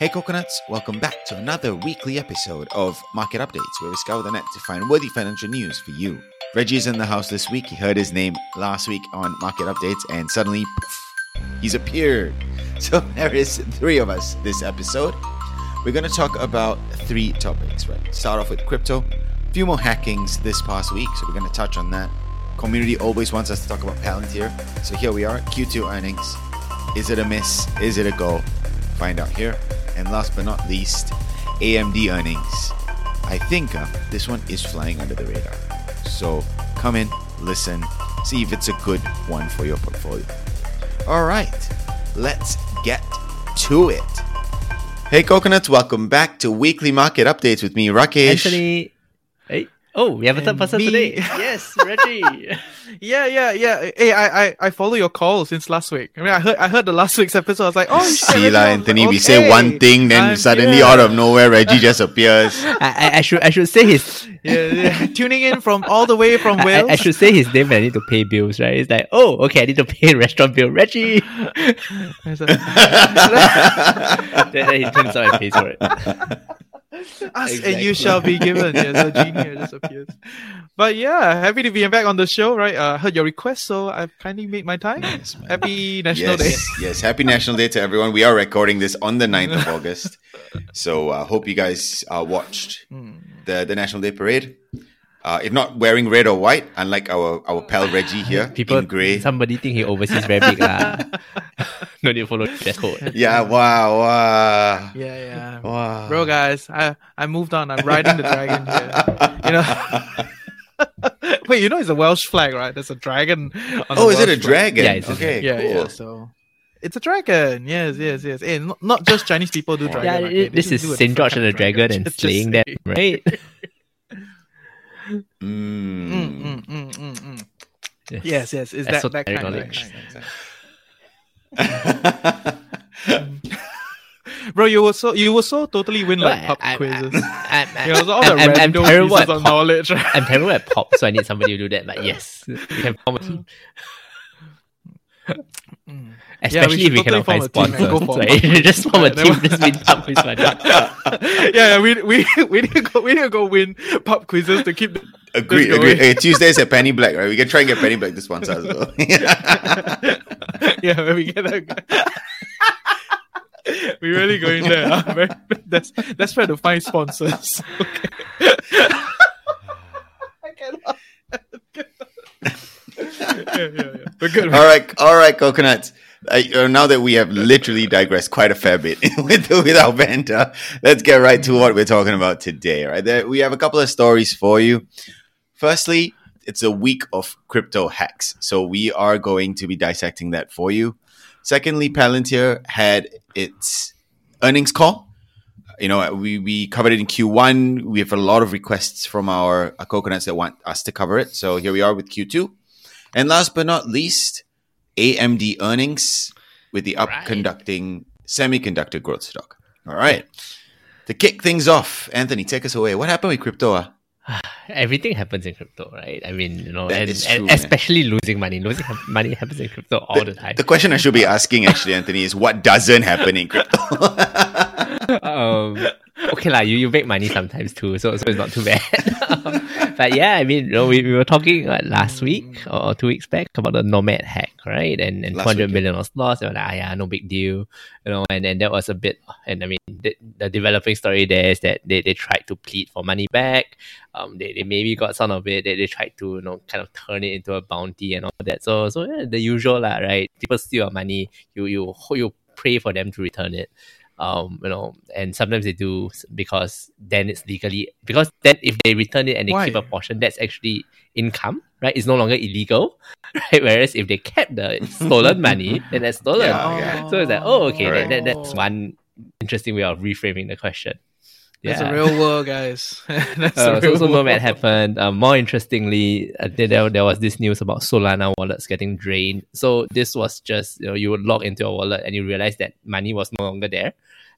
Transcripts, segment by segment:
Hey coconuts, welcome back to another weekly episode of Market Updates, where we scour the net to find worthy financial news for you. Reggie is in the house this week. He heard his name last week on Market Updates, and suddenly, poof, he's appeared. So there is three of us this episode. We're going to talk about three topics, right? Start off with crypto, a few more hackings this past week, so we're going to touch on that. Community always wants us to talk about Palantir, so here we are, Q2 earnings. Is it a miss? Is it a go? Find out here. And last but not least, AMD earnings. I think uh, this one is flying under the radar. So come in, listen, see if it's a good one for your portfolio. All right, let's get to it. Hey, coconuts, welcome back to Weekly Market Updates with me, Rakesh. Anthony. Hey. Oh, we have a third And person me. today. Yes, Reggie. Yeah, yeah, yeah. Hey, I, I, I follow your call since last week. I mean, I heard, I heard the last week's episode. I was like, oh, shit, See Reggie. la, Anthony, like, we say one thing, then I'm suddenly here. out of nowhere, Reggie just appears. I, I, I should I should say his Yeah, yeah. tuning in from all the way from I, Wales. I should say his name when I need to pay bills, right? It's like, oh, okay, I need to pay restaurant bill. Reggie. It's like, then, then he turns out and pays for it. Ask and you shall be given. Yeah, so genie just appears. But yeah, happy to be back on the show. Right, uh, heard your request, so I've kindly made my time. Yes. Happy National yes, Day. yes. Happy National Day to everyone. We are recording this on the 9th of August. So uh, hope you guys uh, watched the, the National Day parade. Uh, if not wearing red or white, unlike our, our pal Reggie here People, in grey. somebody think he overseas very big lah. no need to follow dress code. Yeah, wow, wow. Yeah, yeah. Wow. Bro, guys, I I moved on. I'm riding the dragon here. You know. Wait, you know it's a Welsh flag, right? There's a dragon. On oh, the is it a Welsh flag. dragon? Yeah, it's a okay, Yeah, cool. yeah. So it's a dragon. Yes, yes, yes. Hey, not, not just Chinese people do dragon. Yeah, okay? it- this is do Saint George and the of Dragon and Just- just slaying them, saying. right? Mm. Mm, mm, mm, mm, mm. Yes. Yes, yes. Is that that kind, knowledge. kind. Bro, you were so you were so totally win like pub I'm- quizzes. I'm, I'm, You know, all the I'm- I'm- I'm random pieces of pop. knowledge. I'm terrible at pop, so I need somebody to do that. But yes, we can form a team. Mm. Especially if we totally cannot find form a team and sponsors. go for Right? pub. just form a team, just win pub quiz one. yeah, yeah, we we we need to go we need to go win pub quizzes to keep the Agreed, Let's go. agreed. Hey, Tuesdays at Penny Black, right? We can try and get Penny Black to sponsor as well. yeah, when we get that. we really going there. huh? That's that's where to find sponsors. Okay. I cannot. yeah, yeah, yeah. We're good. all right, all right, coconuts. Uh, now that we have literally digressed quite a fair bit with, with our banter, let's get right to what we're talking about today. Right, there, we have a couple of stories for you. Firstly, it's a week of crypto hacks, so we are going to be dissecting that for you. Secondly, Palantir had its earnings call. You know, we, we covered it in Q1. We have a lot of requests from our, our coconuts that want us to cover it. So here we are with Q2. And last but not least, AMD earnings with the up Right. conducting semiconductor growth stock. All right. To kick things off, Anthony, take us away. What happened with crypto? ah? Everything happens in crypto, right? I mean, you know, and, and true, man. especially losing money. Losing money happens in crypto all the time. The question I should be asking, actually, Anthony, is what doesn't happen in crypto? um, okay, lah. You, you make money sometimes too, so so it's not too bad. but yeah, I mean, you know, we, we were talking like, last week or two weeks back about the Nomad hack, right? And and two hundred million was lost. And we're like, ah, yeah, no big deal, you know. And and that was a bit. And I mean, the, the developing story there is that they, they tried to plead for money back. Um, they, they maybe got some of it. They, they tried to you know kind of turn it into a bounty and all that. So so yeah, the usual lah, right? People steal your money. You you you pray for them to return it um, you know, and sometimes they do because then it's legally because then if they return it and they keep a portion, that's actually income, right? It's no longer illegal, right? Whereas if they kept the stolen money, then that's stolen. Yeah, yeah. So it's like, oh, okay, Correct. that, that, that's one interesting way of reframing the question. That's a real world, guys. That's Uh, a so, real so world. Nomad happened. Uh, more interestingly, uh, there, there was this news about Solana wallets getting drained. So this was just you know you would log into your wallet and you realize that money was no longer there,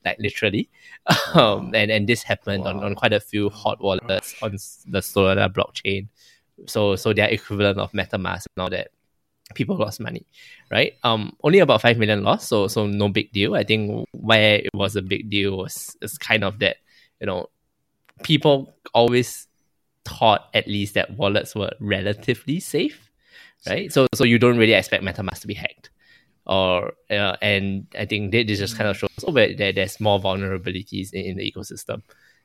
like literally. Um, and and this happened on, Wow. on quite a few hot wallets on the Solana blockchain. So so their equivalent of MetaMask and all that. people lost money, right? Um, only about five million lost, so so no big deal. I think where it was a big deal was is kind of that you know people always thought at least that wallets were relatively safe, right? So so you don't really expect MetaMask to be hacked, or uh, and I think this just kind of shows oh, that there's more vulnerabilities in, in the ecosystem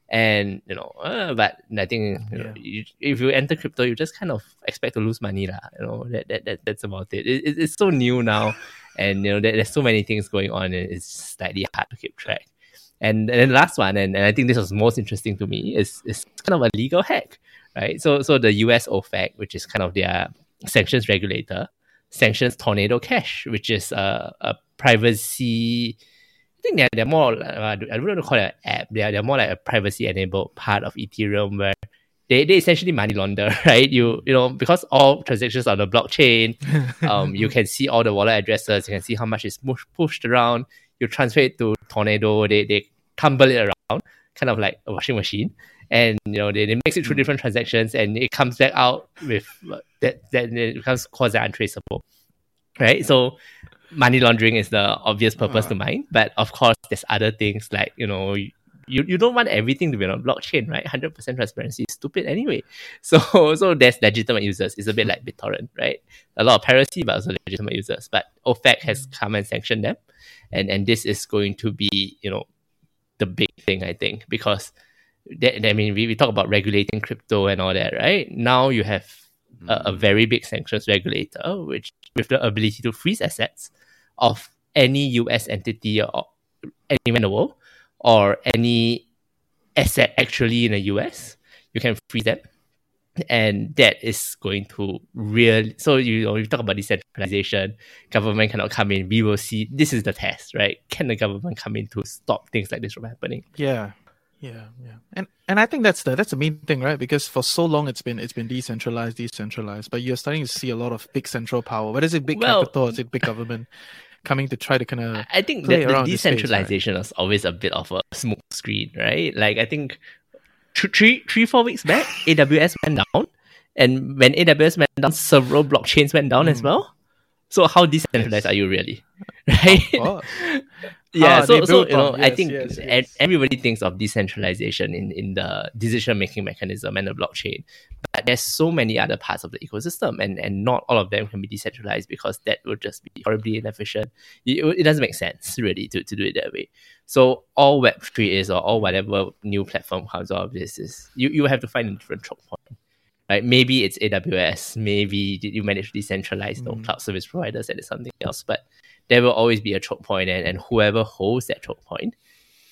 and you know uh, but i think you know, you, if you enter crypto you just kind of expect to lose money lah. you know that, that, that that's about it. it. it's so new now and you know there, there's so many things going on and it's slightly hard to keep track and, and then the last one and, and i think this was most interesting to me is is kind of a legal hack right so so the us ofac which is kind of their sanctions regulator sanctions tornado cash which is a, a privacy I think they're, they're more, uh, I don't want to call it an app, they're, they're more like a privacy enabled part of Ethereum where they, they essentially money launder, right? You you know because all transactions on the blockchain, um, you can see all the wallet addresses, you can see how much is pushed around. You transfer it to Tornado, they they tumble it around, kind of like a washing machine, and you know they, they mix it through hmm. different transactions, and it comes back out with uh, that that it becomes quasi untraceable, right? So money laundering is the obvious purpose uh. to mine. But of course, there's other things like, you know, you, you don't want everything to be on blockchain, right? 100% transparency is stupid anyway. So so there's legitimate users. It's a bit like BitTorrent, right? A lot of piracy, but also legitimate users. But OFAC has come and sanctioned them. And, and this is going to be, you know, the big thing, I think, because that, I mean, we, we talk about regulating crypto and all that, right? Now you have a, a, mm. very big sanctions regulator, which with the ability to freeze assets of any US entity or anywhere in the world or any asset actually in the US, you can freeze them. And that is going to real so you know you talk about decentralization, government cannot come in. We will see this is the test, right? Can the government come in to stop things like this from happening? Yeah. Yeah, yeah, and and I think that's the that's the main thing, right? Because for so long it's been it's been decentralized, decentralized, but you're starting to see a lot of big central power. Whether it's big well, capital, is it big government coming to try to kind of I think that the decentralization space, right? is always a bit of a smoke screen, right? Like I think three three four weeks back, AWS went down, and when AWS went down, several blockchains went down mm. as hmm. well. So how decentralized yes. are you really? Right? Yeah ah, so, so you know i think yes, yes. everybody thinks of decentralization in, in the decision making mechanism and the blockchain but there's so many other parts of the ecosystem and, and not all of them can be decentralized because that would just be horribly inefficient it, it doesn't make sense really to, to do it that way so all web3 is or all whatever new platform comes out of this is you, you have to find a different choke point right? Maybe it's AWS, maybe you manage to decentralize mm. no cloud service providers and it's something else. But there will always be a choke point, and, and whoever holds that choke point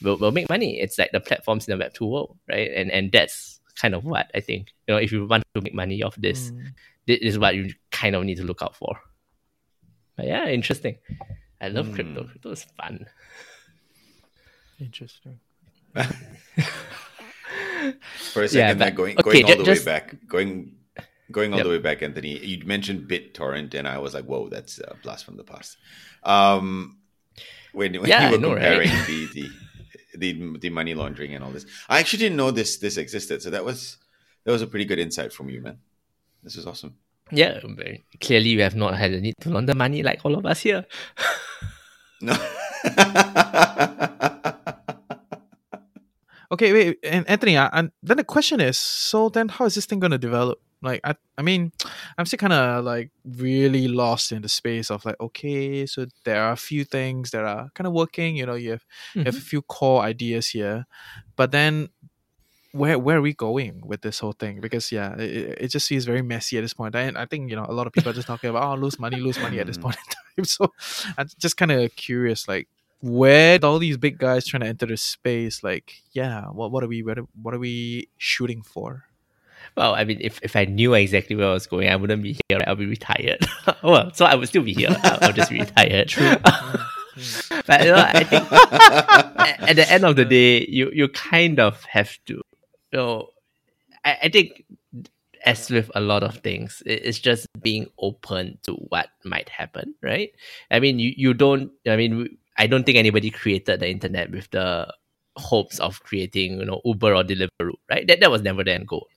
will, will make money. It's like the platforms in the Web two world, right? And and that's kind of what I think. You know, if you want to make money off this, mm. this is what you kind of need to look out for. But yeah, interesting. I love mm. crypto. Crypto is fun. Interesting. For a second, yeah, but, going okay, going all the just, way back, going going all yep. the way back, Anthony. You mentioned BitTorrent, and I was like, "Whoa, that's a blast from the past." Um, when when yeah, you were know, comparing right? the, the the the money laundering and all this, I actually didn't know this this existed. So that was that was a pretty good insight from you, man. This is awesome. Yeah, clearly you have not had a need to launder money like all of us here. no. okay, wait, and Anthony, and then the question is, so then how is this thing going to develop? Like I, I mean, I'm still kind of like really lost in the space of like, okay, so there are a few things that are kind of working. You know, you have mm-hmm. you have a mm-hmm. few core ideas here, but then where where are we going with this whole thing? Because yeah, it, it just seems very messy at this point. And I think you know a lot of people are just talking about oh lose money, lose money at this point in time. So I'm just kind of curious, like where all these big guys trying to enter the space, like yeah, what what are we what are, what are we shooting for? Well, I mean, if, if I knew exactly where I was going, I wouldn't be here. I'll be retired. well, so I would still be here. I'll, I'll just be retired. True. Mm-hmm. but you know, I think at the end of the day, you you kind of have to. You know, I, I think as with a lot of things, it's just being open to what might happen, right? I mean, you, you don't. I mean, I don't think anybody created the internet with the hopes of creating, you know, Uber or Deliveroo, right? That that was never the end goal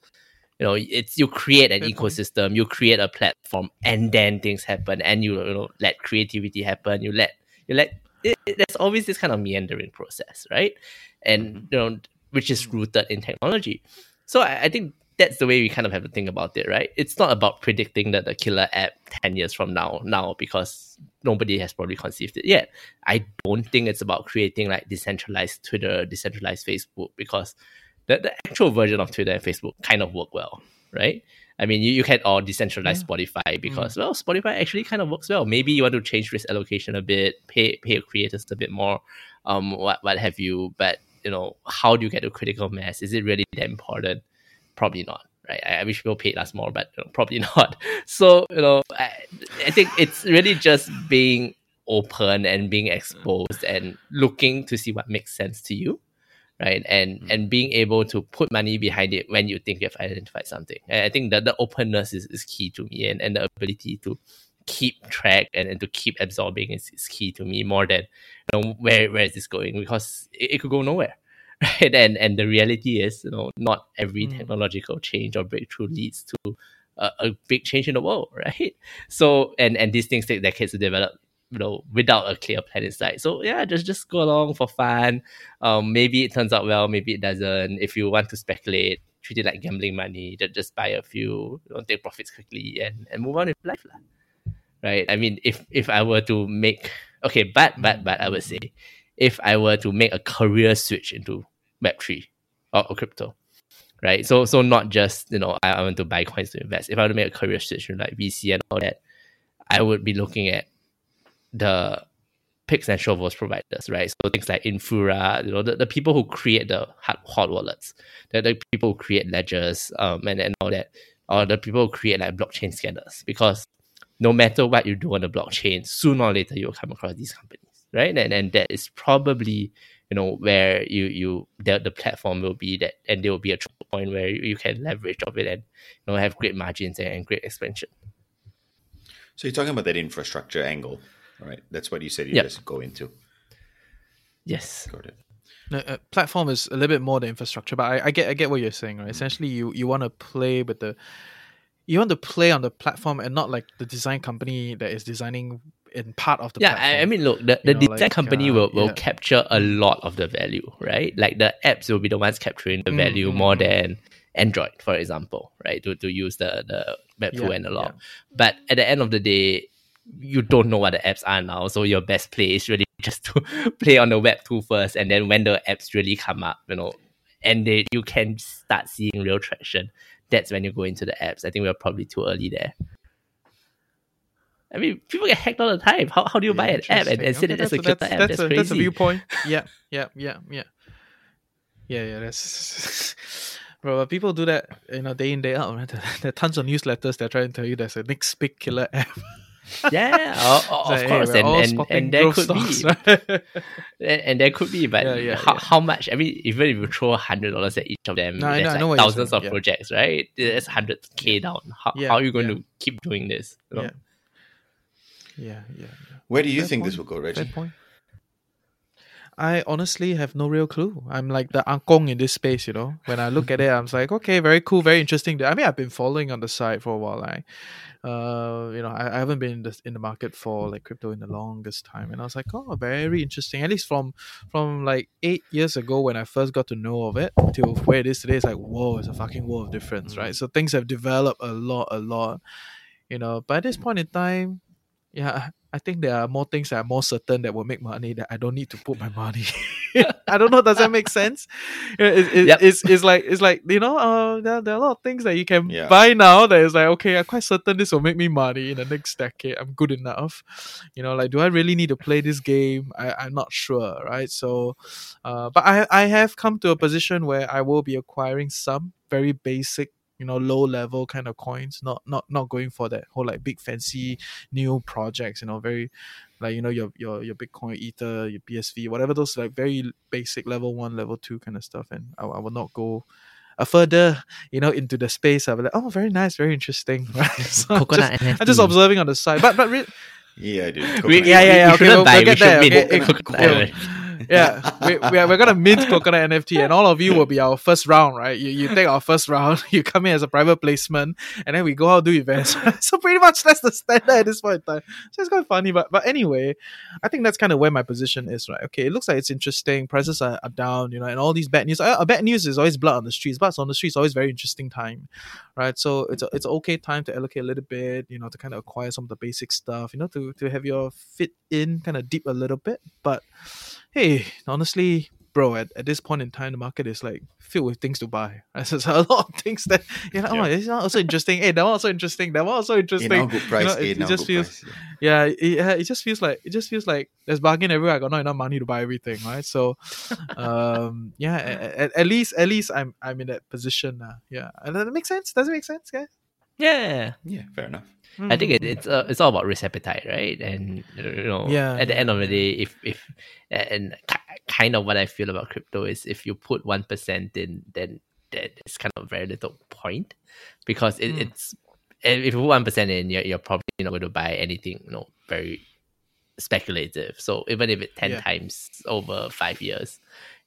you know it's you create an ecosystem you create a platform and then things happen and you, you know let creativity happen you let you let it, it- there's always this kind of meandering process right? And mm-hmm. you know which is mm-hmm. rooted in technology. So I, I think that's the way we kind of have to think about it right? It's not about predicting that the killer app 10 years from now now because nobody has probably conceived it yet. I don't think it's about creating like decentralized twitter decentralized facebook because the, the actual version of Twitter and Facebook kind of work well, right? I mean, you, you can all decentralize Spotify because well, Spotify actually kind of works well. Maybe you want to change risk allocation a bit, pay pay your creators a bit more, um, what what have you. But you know, how do you get to critical mass? Is it really that important? Probably not, right? I, I wish people paid us more, but you know, probably not. So you know, I, I think it's really just being open and being exposed and looking to see what makes sense to you right? And and being able to put money behind it when you think you've identified something. And i think that the openness is, is key to me and, and the ability to keep track and, and to keep absorbing is, is key to me more than you know where where is this going? Because it, it could go nowhere right? And and the reality is you know not every Mm. technological change or breakthrough leads to a, a big change in the world right? So and and these things take decades to develop you know without a clear plan in sight so yeah just just go along for fun. Um maybe it turns out well maybe it doesn't. If you want to speculate treat it like gambling money. Just, just buy a few know, take profits quickly and, and move on with life lah. right? I mean if if i were to make okay but but but i would say if i were to make a career switch into web3 or, or crypto right? So so not just you know I, I want to buy coins to invest. If i were to make a career switch into like vc and all that i would be looking at the picks and shovels providers, right? So things like Infura, you know, the, the people who create the hot, hot wallets, the, the people who create ledgers, um, and, and all that, or the people who create like blockchain scanners, because no matter what you do on the blockchain, sooner or later you'll come across these companies, right? And and that is probably you know where you you the, the platform will be that, and there will be a point where you, you can leverage of it and you know have great margins and, and great expansion. So you're talking about that infrastructure angle, right? That's what you said you Yep. just go into. Yes. Got it. The uh, platform is a little bit more than infrastructure, but I, I get I get what you're saying, Mm. right? Essentially, you you want to play with the you want to play on the platform and not like the design company that is designing in part of the yeah, platform. I, I mean, look, the, the know, design like, company uh, will, will yeah. capture a lot of the value, right? Like the apps will be the ones capturing the Mm, value mm, more than Android, for example, right? To, to use the, the Web 2 Yeah, analog. yeah. But at the end of the day, you don't know what the apps are now. So your best play is really just to play on the Web 2 first. And then when the apps really come up, you know, and they, you can start seeing real traction, that's when you go into the apps. I think we're probably too early there. I mean, people get hacked all the time. How, how do you buy an app and, and say Okay, that that's a that's, app? that's, That's, a, that's a viewpoint. Yeah, yeah, yeah, yeah. Yeah, yeah, that's bro. but People do that, you know, day in day out. Right? There are tons of newsletters that try and tell you there's a next big killer app. Yeah, o- o- It's of like, hey, course, we're and and, and there could stocks, be, right? and, and there could be, but Yeah, yeah, how, yeah. how much? I mean, even if you throw hundred dollars at each of them, No, I know- there's I know like thousands of yeah. projects, right? There's hundred k down. How, Yeah, how are you going yeah. to keep doing this? you know? Yeah. yeah, yeah, yeah. Where do you Fair think this will go, Fair Reggie? point. I honestly have no real clue. I'm like the Angkong in this space, you know. When I look at it, I'm like, okay, very cool, very interesting. I mean, I've been following on the side for a while. I, uh, you know, I, I haven't been in the, in the market for like crypto in the longest time, and I was like, oh, very interesting. At least from from like eight years ago when I first got to know of it till where it is today, it's like, whoa, it's a fucking world of difference, right? So things have developed a lot, a lot, you know. But at this point in time, yeah, I think there are more things that are more certain that will make money that I don't need to put my money. I don't know. Does that make sense? It, it, Yep. It's it's like it's like you know, uh, there, there are a lot of things that you can Yeah. buy now that is like okay, I'm quite certain this will make me money in the next decade. I'm good enough. You know, like do I really need to play this game? I, I'm not sure, right? So, uh, but I I have come to a position where I will be acquiring some very basic you know low level kind of coins not not not going for that whole like big fancy new projects you know very like you know your your your bitcoin ether your bsv whatever those like very basic level one level two kind of stuff. And i, I will not go a further you know into the space. I'll be like oh very nice very interesting. Right? Mm, so I'm Coconut just, NFT. I'm just obving on the side. But but re- Yeah, dude. We- Coconut. yeah yeah yeah we okay we'll, buy, we'll get should there. mint okay, coconut cool. Yeah, we, we are, we're gonna mint coconut NFT, and all of you will be our first round, right? You you take our first round, you come in as a private placement, and then we go out do events. so pretty much that's the standard at this point in time. So it's quite funny, but but anyway, I think that's kind of where my position is, right? Okay, it looks like it's interesting. Prices are, are down, you know, and all these bad news. Uh, bad news is always blood on the streets. But on the streets always very interesting time, right? So it's a, it's okay time to allocate a little bit, you know, to kind of acquire some of the basic stuff, you know, to to have your fit in kind of deep a little bit, but hey, honestly, bro, at, at this point in time, the market is like filled with things to buy. Right? So, a lot of things that you know, yeah. oh, it's also interesting. Hey, that one also interesting. That one also interesting. Yeah, good price. You know, it, it just feels, price, yeah, yeah it, it, just feels like it just feels like there's bargain everywhere. I got not enough money to buy everything, right? So, um, yeah, at, at, least at least I'm I'm in that position now. Yeah, and that makes sense. Does it make sense, guys? Yeah, yeah, fair enough. Mm-hmm. I think it, it's uh, it's all about risk appetite, right? And you know, yeah, at the end of the day, if if and kind of what I feel about crypto is if you put one percent in, then there's kind of very little point because it, mm. it's if you put one percent in, you're, you're probably not going to buy anything, you know, very speculative. So even if it ten yeah. times over five years,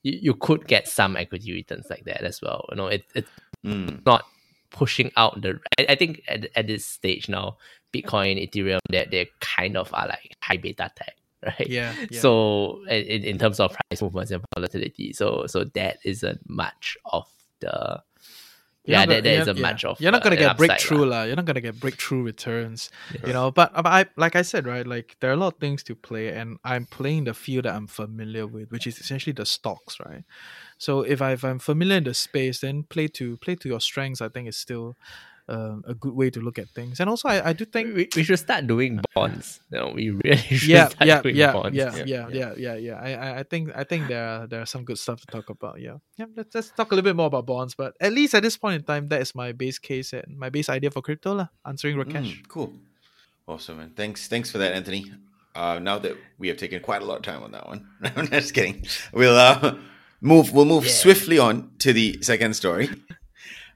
you, you could get some equity returns like that as well. You know, it it's mm. not pushing out the. I, I think at, at this stage now, Bitcoin, Ethereum, they they kind of are like high beta tech, right? Yeah. yeah. So in, in terms of price movements and volatility, so so that isn't much of the. yeah, there, there is a much of. You're not gonna uh, get breakthrough, la. You're not gonna get breakthrough returns, yes. you know. But, but I, like I said, right, like there are a lot of things to play, and I'm playing the field that I'm familiar with, which is essentially the stocks, right? So if, I, if I'm familiar in the space, then play to play to your strengths. I think is still um, a good way to look at things. And also, I, I do think we, we should start doing bonds. No, we really should yeah, start yeah, doing yeah, bonds. Yeah, yeah, yeah, yeah, yeah, yeah. I, I think I think there are there are some good stuff to talk about. Yeah, yeah. Let's, let's talk a little bit more about bonds. But at least at this point in time, that is my base case and my base idea for crypto, lah. Answering Rakesh. Mm, cool, awesome, man. Thanks, thanks for that, Anthony. Uh, now that we have taken quite a lot of time on that one, I'm just kidding. We'll uh, move we'll move yeah. swiftly on to the second story.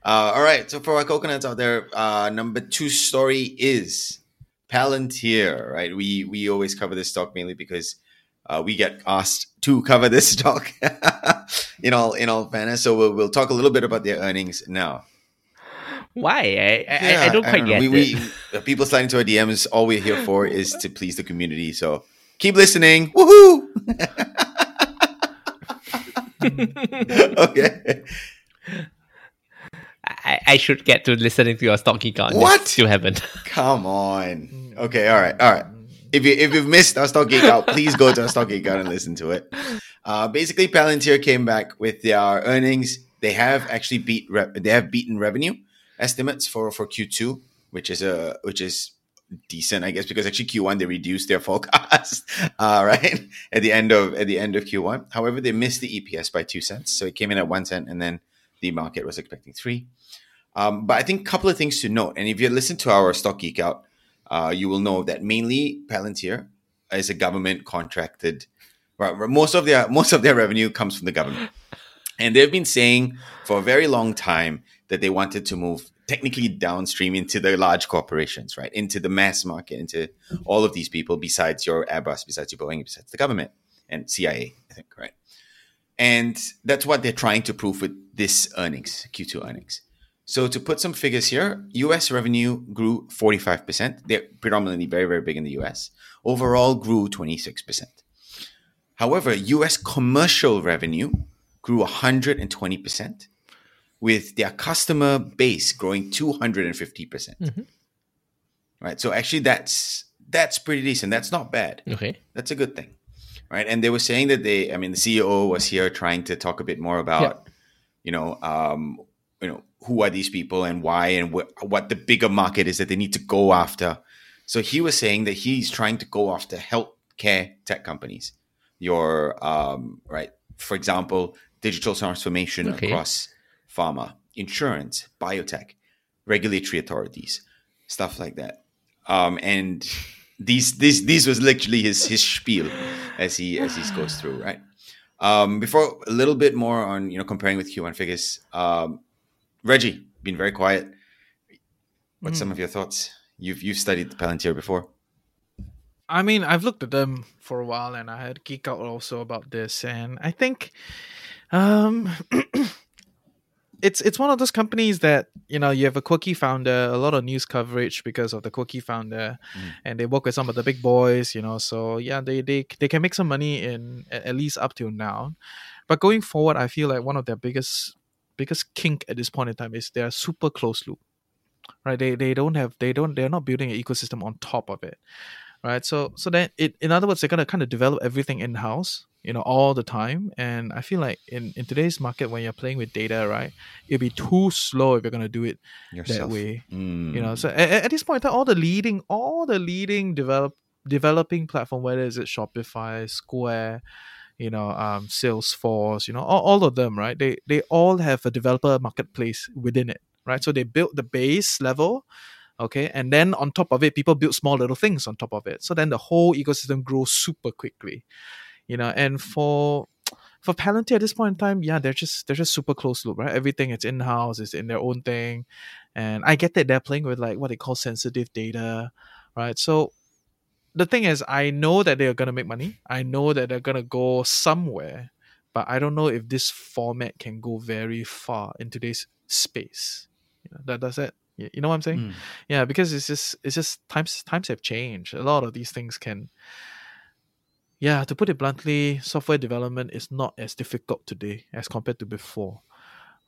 Uh, all right, so for our coconuts out there, uh, number two story is Palantir. Right, we we always cover this stock mainly because uh, we get asked to cover this stock. in all in all fairness, so we'll we'll talk a little bit about their earnings now. Why? I I, yeah, I don't quite I don't get we, it. We, people sliding to our DMs, all we're here for is to please the community. So keep listening. Woohoo! okay. I, I should get to listening to your stock geek out. What? You haven't. Come on. Okay, all right, all right. If you if you've missed our stock geek out, please go to our stock geek out and listen to it. Uh, basically, Palantir came back with their earnings. They have actually beat re- they have beaten revenue estimates for for Q2, which is a which is decent, I guess, because actually Q1 they reduced their forecast, uh, right at the end of at the end of Q1. However, they missed the EPS by two cents, so it came in at one cent, and then the market was expecting three. Um, but I think a couple of things to note, and if you listen to our stock geek out, uh, you will know that mainly Palantir is a government contracted. Right, most of their most of their revenue comes from the government, and they've been saying for a very long time that they wanted to move technically downstream into the large corporations, right? Into the mass market, into all of these people besides your Airbus, besides your Boeing, besides the government and CIA, I think, right? And that's what they're trying to prove with this earnings, Q2 earnings. So to put some figures here, US revenue grew 45%. They're predominantly very, very big in the US. Overall grew 26%. However, US commercial revenue grew 120% with their customer base growing 250%. percent mm hmm Right. So actually that's that's pretty decent. That's not bad. Okay. That's a good thing. Right. And they were saying that they I mean the CEO was here trying to talk a bit more about, yeah. you know, um, you know, who are these people and why and wh- what the bigger market is that they need to go after. So he was saying that he's trying to go after healthcare tech companies. Your um, right, for example, digital transformation okay. across pharma, insurance, biotech, regulatory authorities, stuff like that. Um, and these these these was literally his his spiel as he as he goes through, right? Um, before a little bit more on you know comparing with Q1 figures, um, Reggie been very quiet. What's mm. some of your thoughts? You've you've studied Palantir before. I mean, I've looked at them for a while, and I had geek out also about this, and I think, um, it's it's one of those companies that you know you have a quirky founder, a lot of news coverage because of the quirky founder, Mm. and they work with some of the big boys, you know. So yeah, they they they can make some money in at least up till now, but going forward, I feel like one of their biggest biggest kink at this point in time is they're super close loop, right? They they don't have they don't they're not building an ecosystem on top of it, right? So so then it in other words they're gonna kind of develop everything in house, you know, all the time. And I feel like in in today's market when you're playing with data, right, it'll be too slow if you're gonna do it Yourself. that way Mm. you know so at, at this point in time, all the leading all the leading develop developing platform whether it's shopify square you know um salesforce you know all, all of them right they they all have a developer marketplace within it right so they built the base level okay and then on top of it people build small little things on top of it so then the whole ecosystem grows super quickly you know and for for Palantir at this point in time, yeah, they're just they're just super close loop, right? Everything it's in house, it's in their own thing, and I get that they're playing with like what they call sensitive data, right? So the thing is, I know that they're gonna make money. I know that they're gonna go somewhere, but I don't know if this format can go very far in today's space. You know, that does. You you know what I'm saying? Mm. Yeah, because it's just it's just times times have changed. A lot of these things can yeah, to put it bluntly, software development is not as difficult today as compared to before.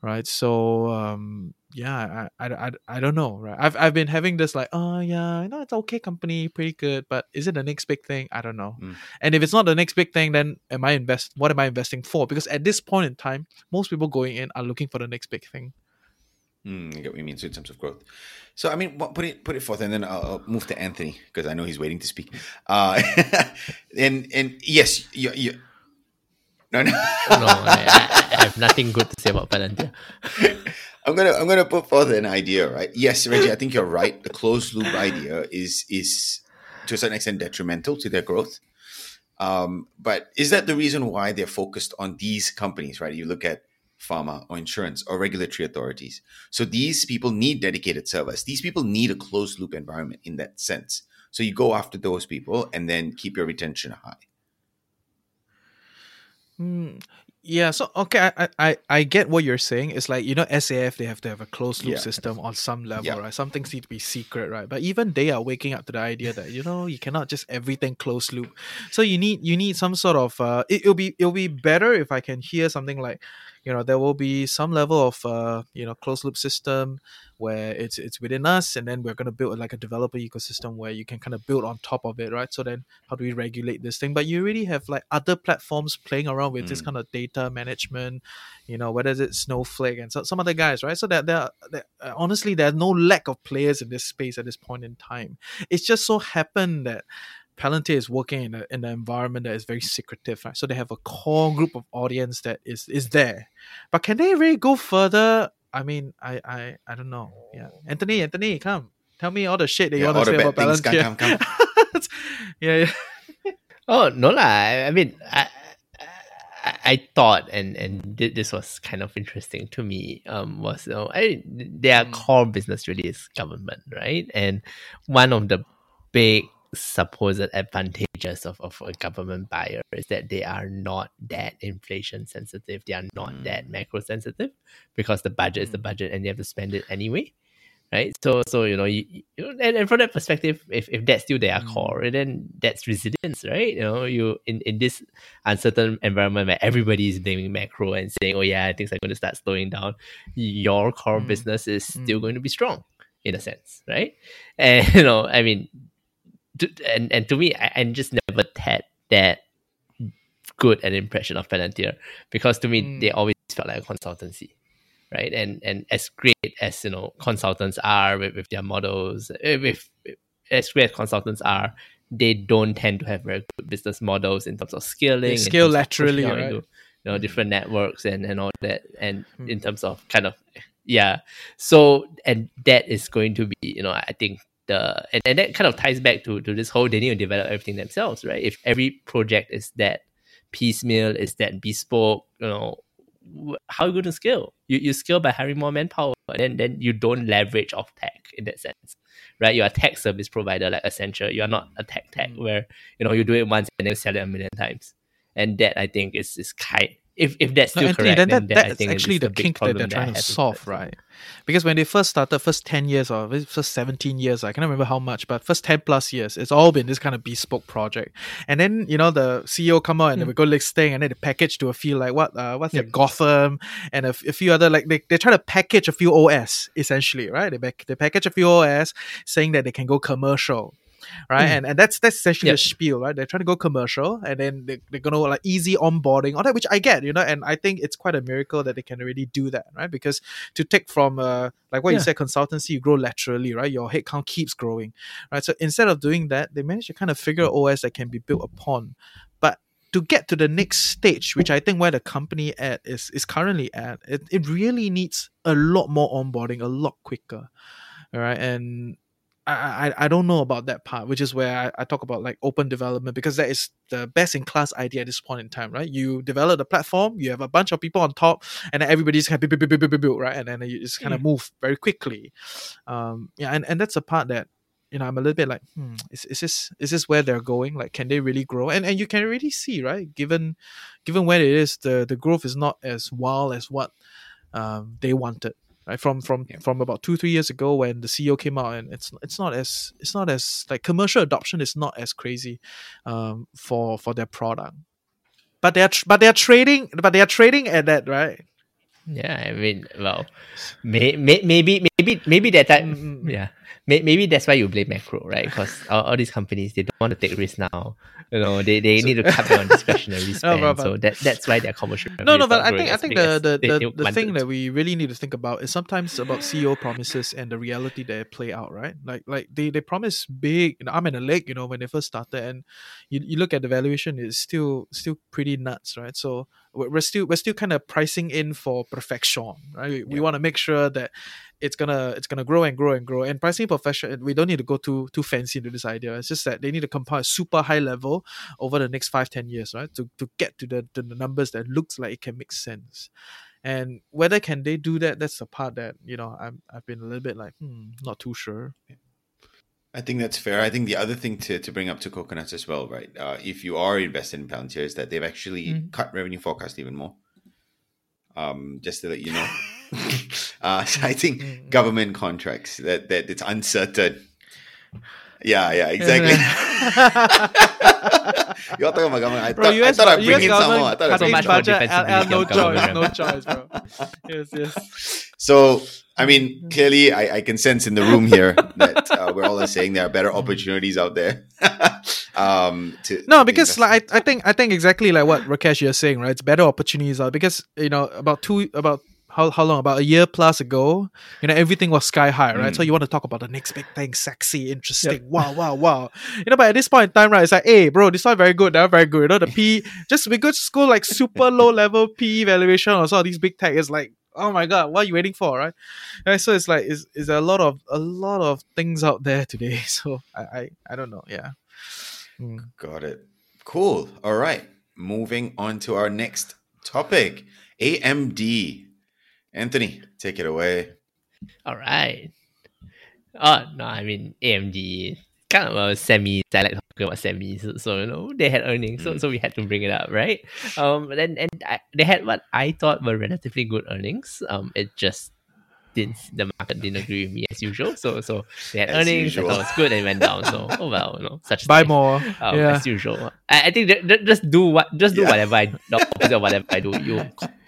Right. So um yeah, I, I, I, I don't know, right? I've I've been having this like, oh yeah, you know, it's okay company, pretty good, but is it the next big thing? I don't know. Mm. And if it's not the next big thing, then am I invest what am I investing for? Because at this point in time, most people going in are looking for the next big thing. Mm, I get what you mean. So in terms of growth, so I mean, put it put it forth, and then I'll, I'll move to Anthony because I know he's waiting to speak. Uh, and and yes, you you. No, no. no, I, I have nothing good to say about Palantir. I'm gonna I'm gonna put forth an idea, right? Yes, Reggie, I think you're right. The closed loop idea is is to a certain extent detrimental to their growth. Um, but is that the reason why they're focused on these companies, right? You look at pharma or insurance or regulatory authorities. So these people need dedicated servers. These people need a closed loop environment in that sense. So you go after those people and then keep your retention high. Hmm. Yeah, so okay, I, I I get what you're saying. It's like you know SAF they have to have a closed loop Yeah. system on some level, Yeah. right? Some things need to be secret, right? But even they are waking up to the idea that you know you cannot just everything closed loop. So you need you need some sort of uh it, it'll be it'll be better if I can hear something like you know there will be some level of uh you know closed loop system where it's it's within us and then we're going to build like a developer ecosystem where you can kind of build on top of it right? So then how do we regulate this thing? But you really have like other platforms playing around with this Mm. kind of data management you know whether it's snowflake and so, some other guys right? So that there, there uh, honestly there's no lack of players in this space at this point in time. It's just so happened that Palantir is working in, a, in an environment that is very secretive, right? So they have a core group of audience that is is there, but can they really go further? I mean, I I, I don't know. Yeah, Anthony, Anthony, come tell me all the shit that you want to say bad about things, Palantir. come, come, yeah, yeah. Oh no lah. I, I mean, I, I I thought, and and this was kind of interesting to me. Um, was you know, I their Mm. core business really is government, right? And one of the big supposed advantages of, of a government buyer is that they are not that inflation sensitive. They are not that macro sensitive because the budget is the Mm. budget, and they have to spend it anyway right? So, so you know, you, you and, and from that perspective, if, if that's still their Mm. core, then that's resilience, right? You know, you in, in this uncertain environment where everybody is blaming macro and saying, "Oh yeah, things are going to start slowing down," your core Mm. business is still Mm. going to be strong in a sense, right? And you know, I mean, and and to me, I, I just never had that good an impression of Palantir because to me Mm. they always felt like a consultancy right and and as great as you know consultants are with, with their models eh, with as great as consultants are they don't tend to have very good business models in terms of scaling They scale terms of pushing laterally, right? into, you know different networks and and all that and Hmm. in terms of kind of yeah so and that is going to be you know i think the and, and that kind of ties back to to this whole they need to develop everything themselves right if every project is that piecemeal is that bespoke you know how are you going to scale you, you scale by hiring more manpower and then, then you don't leverage off tech in that sense right? You're a tech service provider like Accenture. You are not a tech tech mm. where you know you do it once and then sell it a million times. And that I think is is kind if if that's No, still Anthony, correct, then then that, that's think actually the kink that they're trying to solve, right? Because when they first started, first 10 years or first 17 years, I can't remember how much, but first 10 plus years, it's all been this kind of bespoke project. And then, you know, the CEO come out and they Hmm. go listing and then they package to a few like what, uh, what's Yep. it, Gotham and a few other, like they, they try to package a few OS essentially, right? They, pack, they package a few OS saying that they can go commercial. Right, Mm. and and that's that's essentially the Yep. spiel, right? They're trying to go commercial, and then they, they're gonna like easy onboarding, all that, which I get, you know, and I think it's quite a miracle that they can really do that, right? Because to take from uh like what you said consultancy you grow laterally right your headcount keeps growing right so instead of doing that they managed to kind of figure os that can be built upon but to get to the next stage which i think where the company at is is currently at it, it really needs a lot more onboarding a lot quicker all right and I, I I don't know about that part, which is where I, I talk about like open development because that is the best in class idea at this point in time, right? You develop the platform, you have a bunch of people on top, and then everybody's kind of build, build, build, build, build, right? And then you just kind of move very quickly. Um, yeah, and, and that's a part that you know I'm a little bit like, hmm, is, is this is this where they're going? Like, can they really grow? And and you can really see, right? Given given where it is, the the growth is not as wild as what um they wanted. Right? From from Yeah. from about two three years ago when the CEO came out and it's it's not as it's not as like commercial adoption is not as crazy um for for their product. But they're tr- but they're trading but they're trading at that right Yeah, I mean, well, may, may, maybe maybe maybe that time, Mm, mm, mm. yeah, may, maybe that's why you blame macro, right? Because all, all these companies they don't want to take risks now. You know, they, they need to cut down on discretionary spend. but- so that that's why their commercial. no no but i think i think the the, they- the, thing that we really need to think about is sometimes about ceo promises and the reality that play out right like like they they promise big you know, arm and a leg you know when they first started and you, you look at the valuation it's still still pretty nuts right so we're we're still we're still kind of pricing in for perfection right we, we Yeah. want to make sure that it's gonna it's gonna grow and grow and grow and pricing perfection we don't need to go too too fancy into this idea it's just that they need to compile super high level over the next five ten years right to, to get to the, to the numbers that looks like it can make sense and whether can they do that that's the part that you know I'm, i've been a little bit like hmm not too sure I think that's fair. I think the other thing to, to bring up to coconuts as well, right? Uh, if you are invested in Palantir, is that they've actually Mhm. cut revenue forecast even more. Um, just to let you know, uh, citing Mm. government contracts that that it's uncertain. Yeah, yeah, exactly. You're talking about government. I Bro, thought, I US, thought I'd bring US in some government more. I thought I'd cut so bring its much in some more. budget, uh, no choice, no choice, bro. Yes, yes. So, I mean, clearly, I, I can sense in the room here that uh, we're all saying there are better opportunities out there. Um, to No, because like I, I think I think exactly like what Rakesh you're saying, right? It's better opportunities out because you know about two about how, how long about a year plus ago, you know everything was sky high, right? Mm. So you want to talk about the next big thing, sexy, interesting, wow, wow, wow. You know, but at this point in time, right, it's like, hey, bro, this one very good, one very good. You know, the P just we go to school like super low level P valuation or some of these big tech is like. Oh my god, what are you waiting for, right? right so it's like is is a lot of a lot of things out there today. So I I, I don't know, yeah. Mm. Got it. Cool. All right. Moving on to our next topic AMD. Anthony, take it away. All right. Oh no, I mean AMD kind of a semi. I like talking about semi, so, so you know they had earnings, so Mm. so we had to bring it up, right? Um, but then and I, they had what I thought were relatively good earnings. Um, it just didn't the market didn't agree with me as usual. So so they had As earnings, usual. I thought it was good, and it went down. So oh well, you know such. Buy life. more. Um, yeah. as usual. I, I think that, that just do what just do Yeah. whatever I the opposite of whatever I do. You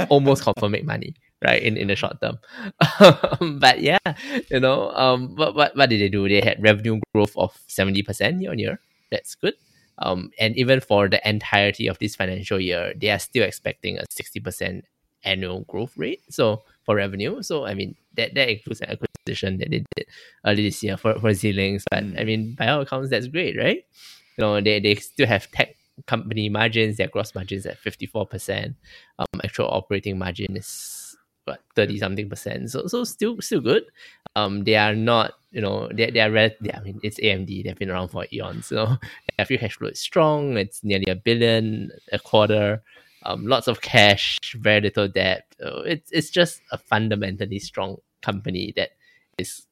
almost confirm make money, right? In in the short term. but yeah, you know, um what, what what did they do? They had revenue growth of 70% year on year. That's good. Um and even for the entirety of this financial year, they are still expecting a 60% annual growth rate. So for revenue. So I mean that that includes an acquisition that they did early this year for, for Xilinx. But I mean by all accounts that's great, right? You know, they, they still have tech company margins, their gross margins at 54%. Um actual operating margin is what 30 something percent. So so still still good. Um they are not, you know, they they are rel- they, I mean it's AMD, they've been around for eons. So their free cash flow is strong, it's nearly a billion a quarter. Um, lots of cash, very little debt. It's it's just a fundamentally strong company that is,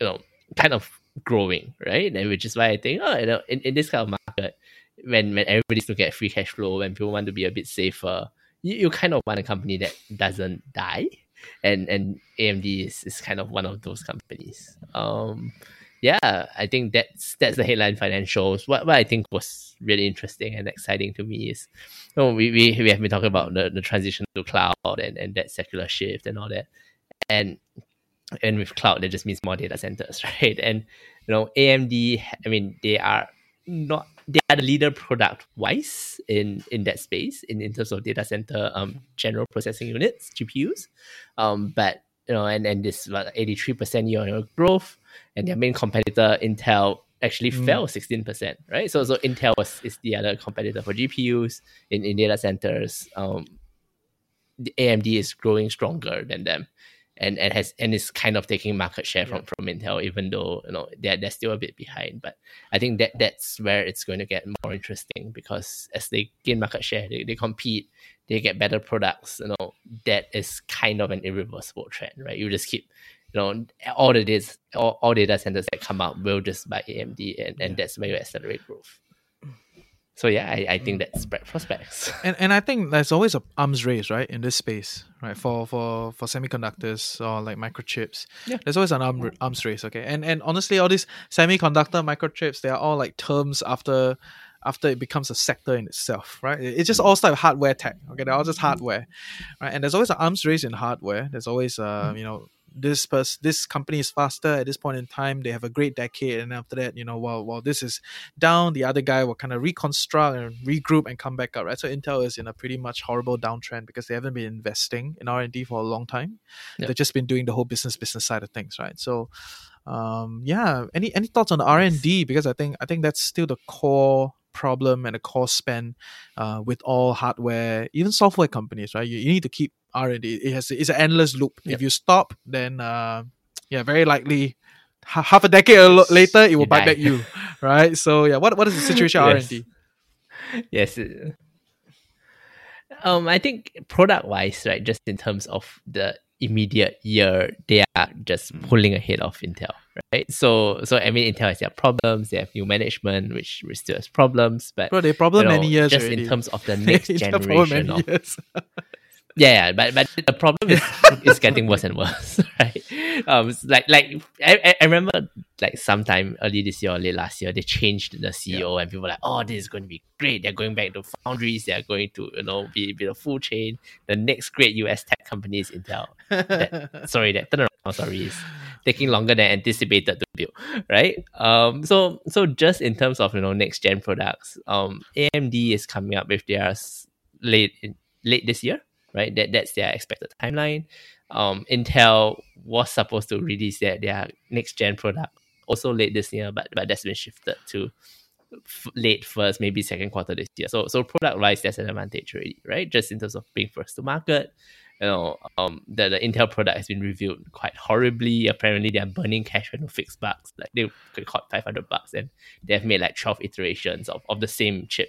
you know, kind of growing, right? And which is why I think, oh, you know, in, in this kind of market, when when everybody's looking at free cash flow, when people want to be a bit safer, you, you kind of want a company that doesn't die. And and AMD is, is kind of one of those companies. Um yeah, I think that's that's the headline financials. What what I think was really interesting and exciting to me is you know, we, we we have been talking about the, the transition to cloud and, and that secular shift and all that. And and with cloud that just means more data centers, right? And you know, AMD, I mean, they are not they are the leader product wise in in that space in, in terms of data center um general processing units GPUs, um but you know and and this three percent year on year growth, and their main competitor Intel actually mm. fell sixteen percent, right? So so Intel was is the other competitor for GPUs in in data centers. Um, the AMD is growing stronger than them and and has and is kind of taking market share from, from Intel, even though you know they're they're still a bit behind. But I think that that's where it's going to get more interesting because as they gain market share, they, they compete, they get better products. You know that is kind of an irreversible trend, right? You just keep you know all the data all, all data centers that come out will just buy AMD, and, and that's where you accelerate growth. So yeah, I, I think mm. that's bright prospects. And and I think there's always a arms race, right, in this space, right? For for for semiconductors or like microchips. Yeah. There's always an arm, arms race, okay? And and honestly, all these semiconductor microchips, they are all like terms after after it becomes a sector in itself, right? It, it just mm. all starts with hardware tech. Okay, they're all just hardware, right? And there's always an arms race in hardware. There's always uh, you know, this pers- this company is faster at this point in time. They have a great decade, and after that, you know, while while this is down, the other guy will kind of reconstruct and regroup and come back up. Right. So Intel is in a pretty much horrible downtrend because they haven't been investing in R and D for a long time. Yep. They've just been doing the whole business business side of things, right? So, um, yeah. Any any thoughts on R and D? Because I think I think that's still the core problem and the cost spend uh, with all hardware, even software companies, right? You, you need to keep R and D. It has it's an endless loop. Yep. If you stop, then uh, yeah, very likely half a decade later it will bite back you, right? So yeah, what what is the situation R and D? Yes. Um, I think product wise, right, just in terms of the immediate year, they are just mm. pulling ahead of Intel, right? So, so I mean, Intel has their problems. They have new management, which, which still has problems. But bro, they problem you know, many years just already. in terms of the next generation of. yeah, but but the problem is is getting worse and worse, right? Um, like like I, I remember like sometime early this year or late last year they changed the CEO yeah. and people were like, oh, this is going to be great. They're going back to foundries. They're going to you know be be the full chain. The next great US tech company is Intel. That, sorry, that turnaround sorry is taking longer than anticipated to build, right? Um, so so just in terms of you know next gen products, um, AMD is coming up with theirs late late this year right? That that's their expected timeline. Um, Intel was supposed to release their, their next gen product also late this year, but but that's been shifted to f- late first, maybe second quarter this year. So so product wise, that's an advantage already, right? Just in terms of being first to market. You know, um, the, the Intel product has been reviewed quite horribly. Apparently, they are burning cash when to fix bugs. Like they could caught five hundred bucks, and they have made like twelve iterations of, of the same chip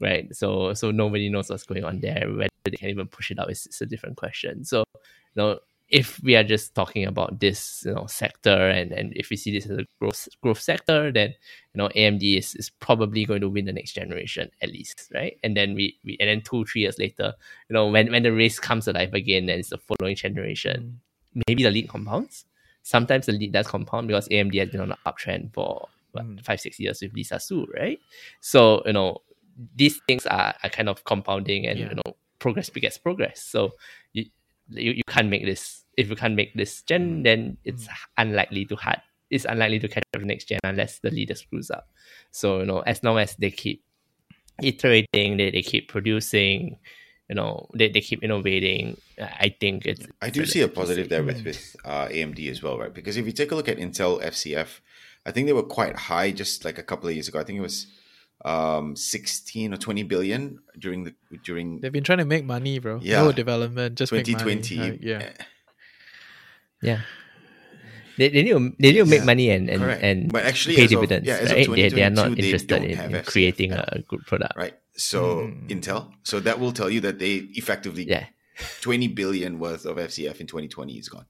right? So so nobody knows what's going on there. Whether they can even push it out is, is a different question. So you know, if we are just talking about this you know sector and, and if we see this as a growth growth sector, then you know AMD is, is probably going to win the next generation at least, right? And then we, we and then two three years later, you know when when the race comes alive again, and it's the following generation, mm. maybe the lead compounds. Sometimes the lead does compound because AMD has been on an uptrend for what, mm. five six years with Lisa Su, right? So you know these things are, are kind of compounding and yeah. you know progress begets progress so you, you you can't make this if you can't make this gen mm. then it's mm. unlikely to hard it's unlikely to catch up the next gen unless the leader screws up so you know as long as they keep iterating they, they keep producing you know they, they keep innovating i think it's i do see a positive there with with uh, amd as well right because if you take a look at intel fcf i think they were quite high just like a couple of years ago i think it was um 16 or 20 billion during the during they've been trying to make money bro. Yeah. no development just 2020 like, yeah. Yeah. They, they need to, they need to make yeah, money and and, and but actually pay dividends of, yeah, right? They, they are not interested in, in creating a good product. Right. So mm. intel so that will tell you that they effectively yeah. 20 billion worth of fcf in 2020 is gone.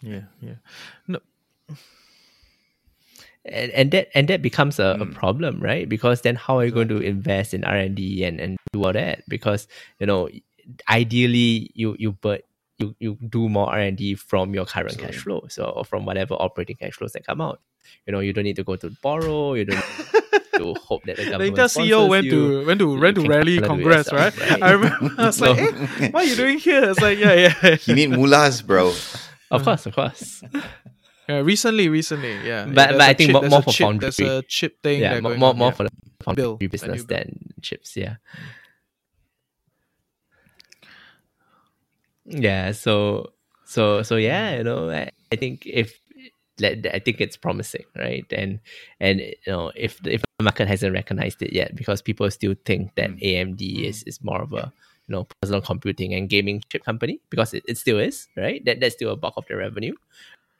Yeah yeah. No and, and that and that becomes a, a Mm. problem, right? Because then how are you going to invest in R and D and and do all that? Because you know, ideally you you but you you do more R and D from your current cash flow, so from whatever operating cash flows that come out. You know, you don't need to go to borrow. You don't need to hope that the The government Intel CEO went you. to went to You went to can rally kinda do it congress, right? yourself, right? I remember. I was like, hey, what are you doing here? It's like, yeah, yeah. You need mullahs, bro. Of course, of course. Yeah recently, recently, yeah. But- yeah, but I think chip- more- there's more a for chip, There's a chip thing. yeah, more more, on, more yeah. for the foundry Bill, business than chips. Yeah. Yeah. So so so yeah. You know, I, I think if I think it's promising, right? And and you know, if if the market hasn't recognized it yet, because people still think that Mm. AMD is is more of a you know personal computing and gaming chip company because it, it still is, right? That that's still a bulk of the revenue,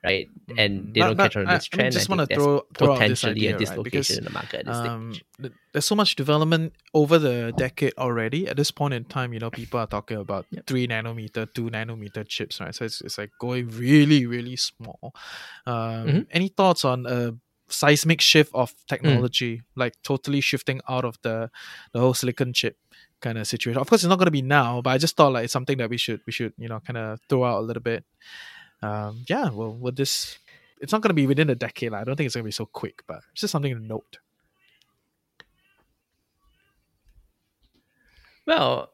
right? And they But- don't but catch on this I mean, trend. just I wanna think there's throw- throw out this potentially idea, a right? Because, in the market at this um, stage. there's so much development over the decade already. At this point in time, you know, people are talking about Yep. three nanometer, two nanometer chips, right? So it's, it's like going really, really small. Um, Mhm. Any thoughts on a seismic shift of Mm. technology, like totally shifting out of the the whole silicon chip kind of situation? Of course, it's not going to be now, but I just thought like it's something that we should we should you know kind of throw out a little bit. Um, yeah, well, with this. It's not going to be within a decade. Like, I don't think it's going to be so quick, but it's just something to note. Well,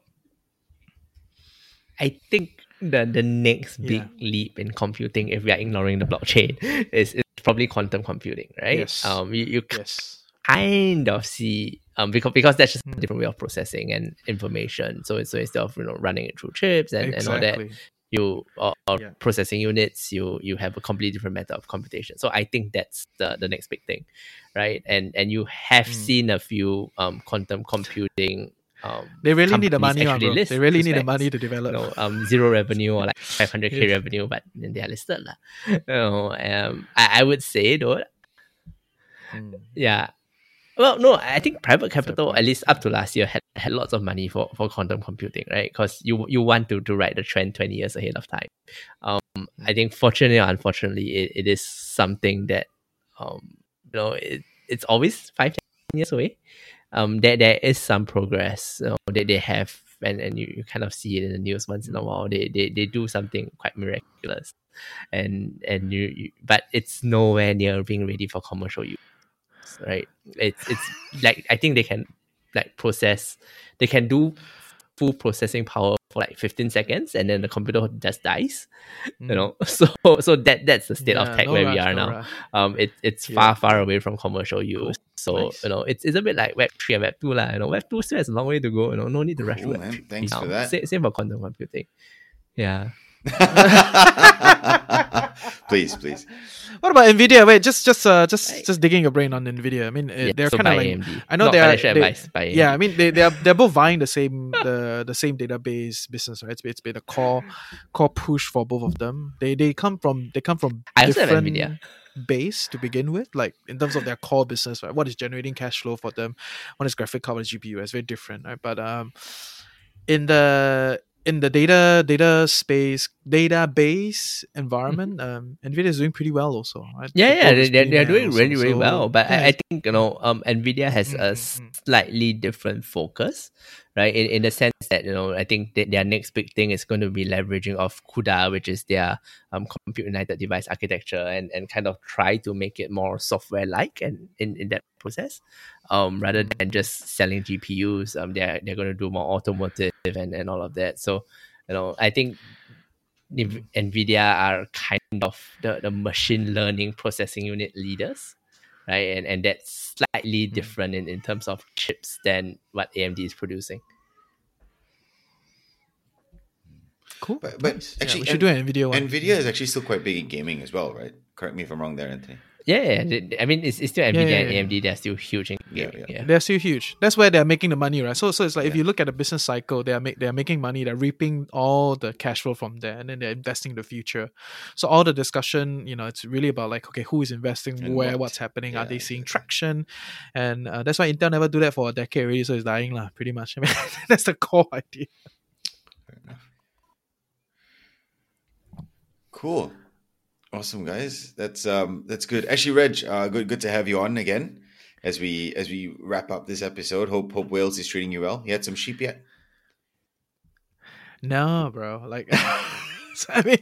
I think the the next big Yeah. leap in computing, if we are ignoring the blockchain, is, is probably quantum computing, right? Yes. Um, you, you Yes. kind of see um because because that's just a Mm. different way of processing and information. So so instead of you know running it through chips and, and all that, exactly. You or, or Yeah. processing units, you you have a completely different method of computation. So I think that's the the next big thing, right? And and you have Mm. seen a few um quantum computing. Um, They really need the money, ah, bro. list They really need the money to you develop. know, um, zero revenue or like 500k Yes. revenue, but then they are listed. lah. You know, um, I, I would say though, Mm. yeah. Well, no, I think private capital, at least up to last year, had, had lots of money for, for quantum computing, right? Because you you want to, to ride the trend 20 years ahead of time. Um, I think fortunately or unfortunately, it, it is something that, um, you know, it, it's always five, 10 years away. Um, there, there is some progress you know, that they have, and, and you, you kind of see it in the news once in a while. They, they, they do something quite miraculous. And and you, you but it's nowhere near being ready for commercial use right? It's it's like I think they can like process, they can do full processing power for like 15 seconds, and then the computer just dies. You Mm. know, so so that that's the state of tech no where we are no now. rush. Um, it, it's Yeah. far far away from commercial use. So Nice. you know, it's, it's a bit like Web three and Web two lah. You know, Web two still has a long way to go. You know, no need to rush Cool, Web Thanks now. for that. Same, same for quantum computing. Yeah. please, please. What about Nvidia? Wait, just just uh just just digging your brain on Nvidia. I mean, uh, yeah they're so kind of like AMD. I know Not they are- financial they- advice by yeah. I mean, they they are they're both vying the same the the same database business, right? It's, it's been a core core push for both of them. They they come from they come from I different Nvidia. base to begin with, like in terms of their core business, right? What is generating cash flow for them? One is graphic card, one is GPU. It's very different, right? But um, in the in the data data space database environment, um, Nvidia is doing pretty well also. Right? Yeah, The yeah, they, they're, they're doing also. really, really So, well. But yeah, I, I think, you know, um, NVIDIA has Mm, a mm, mm. slightly different focus, right? In, in the sense that, you know, I think that their next big thing is going to be leveraging of CUDA, which is their um, Compute Unified Device architecture, and, and kind of try to make it more software-like and in, in that process, um, rather than just selling GPUs. Um, they're, they're going to do more automotive and, and all of that. So, you know, I think NVIDIA are kind of the, the machine learning processing unit leaders, right? And and that's slightly different in, in terms of chips than what AMD is producing. cool. But- but Nice. Yeah, actually, we should do an Nvidia one. Nvidia is actually still quite big in gaming as well, right? Correct me if I'm wrong there, Anthony. Yeah, yeah, they- they- I mean it's, it's still NVIDIA yeah, and yeah. AMD. They're still huge in Yeah, gaming. yeah. Yeah, They're still huge. That's where they're making the money, right? So, so it's like if you look at the business cycle, they are make they are making money. They're reaping all the cash flow from there, and then they're investing in the future. So all the discussion, you know, it's really about like, okay, who is investing, And where, what. what's happening, are they seeing exactly. traction, and uh, that's why Intel never do that for a decade already. So it's dying lah, pretty much. I mean, that's the core idea. Fair enough. Cool. Awesome, guys. That's um that's good. Actually, Reg, uh, good good to have you on again as we as we wrap up this episode. Hope Hope Wales is treating you well. You had some sheep yet? No, bro. Like, I mean,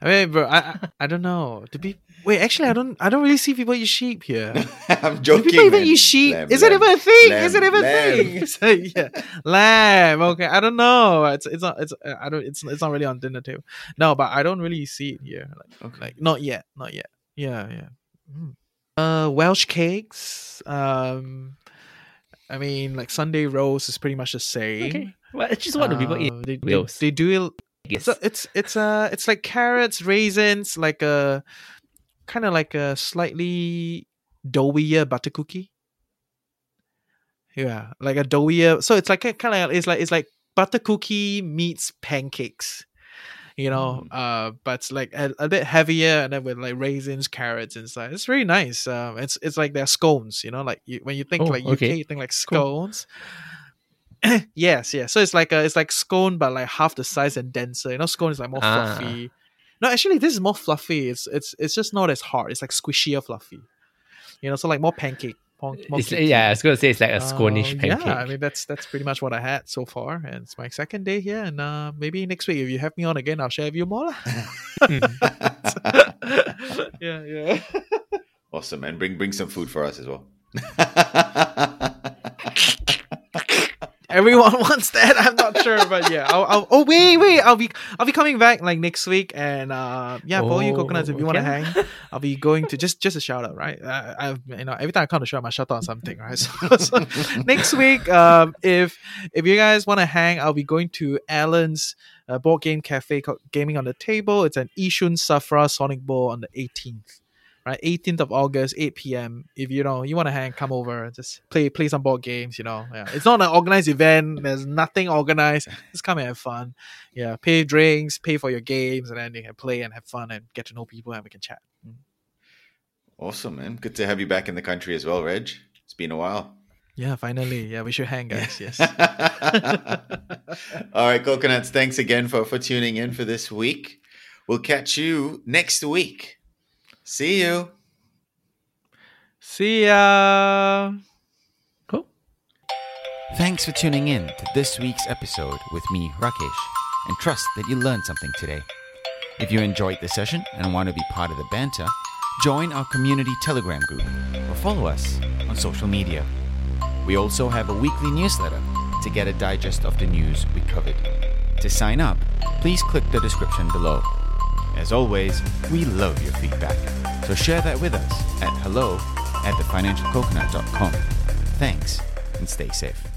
I mean, bro. I, I I don't know. To be wait, actually, I don't. I don't really see people eat sheep here. I'm joking. Do joking. people even man. eat sheep? Lamb, Is it lamb, even a thing? lamb, Is it even a thing? So, yeah, lamb. Okay, I don't know. It's it's not. It's I don't. It's it's not really on dinner table. No, but I don't really see it here. Like Okay. like not yet. Not yet. Yeah, yeah. Mm. Uh, Welsh cakes. Um, I mean, like Sunday roast is pretty much the same. Okay. Well, it's just what do people eat. Uh, They, they, Wales? they do it Yes. so it's it's uh it's like carrots, raisins, like a kind of like a slightly doughier butter cookie. Yeah, like a doughier. So it's like a kind of it's like it's like butter cookie meets pancakes. You know, uh, but it's like a, a bit heavier, and then with like raisins, carrots inside. It's really nice. Um, it's it's like they're scones. You know, like you, when you think Oh, like UK, okay. you think like scones. yes, yes. So it's like a, it's like scone, but like half the size and denser. You know, scone is like more Ah. fluffy. No, actually, this is more fluffy. It's it's it's just not as hard. It's like squishier fluffy. You know, so like more pancake. More, more It's, yeah, I was gonna say it's like a sconish Uh, pancake. Yeah, I mean that's that's pretty much what I had so far, and it's my second day here. And uh, maybe next week, if you have me on again, I'll share with you more. yeah, yeah. awesome, and Bring bring some food for us as well. Everyone wants that. I'm not sure, but yeah. I'll, I'll, oh wait, wait. I'll be I'll be coming back like next week, and uh, yeah, for you Oh, coconuts, if you want to okay. hang, I'll be going to just just a shout out, right? Uh, I've you know every time I come to shout, out, I shout out on something, right? So, so next week, um, if if you guys want to hang, I'll be going to Alan's uh, board game cafe called Gaming on the Table. It's an Yishun Safra Sonic Ball on the 18th. Right, 18th of August, 8 p.m. If you know you want to hang, come over. Just play play some board games. You know, yeah. It's not an organized event. There's nothing organized. Just come and have fun. Yeah, pay drinks, pay for your games, and then you can play and have fun and get to know people and we can chat. Mm. awesome, man. Good to have you back in the country as well, Reg. It's been a while. Yeah, finally. Yeah, we should hang, guys. Yes. All right, coconuts. Thanks again for for tuning in for this week. We'll catch you next week. See you. See ya. Cool. Thanks for tuning in to this week's episode with me, Rakesh, and trust that you learned something today. If you enjoyed the session and want to be part of the banter, join our community Telegram group or follow us on social media. We also have a weekly newsletter to get a digest of the news we covered. To sign up, please click the description below. As always, we love your feedback, so share that with us at hello at thefinancialcoconut.com. Thanks and stay safe.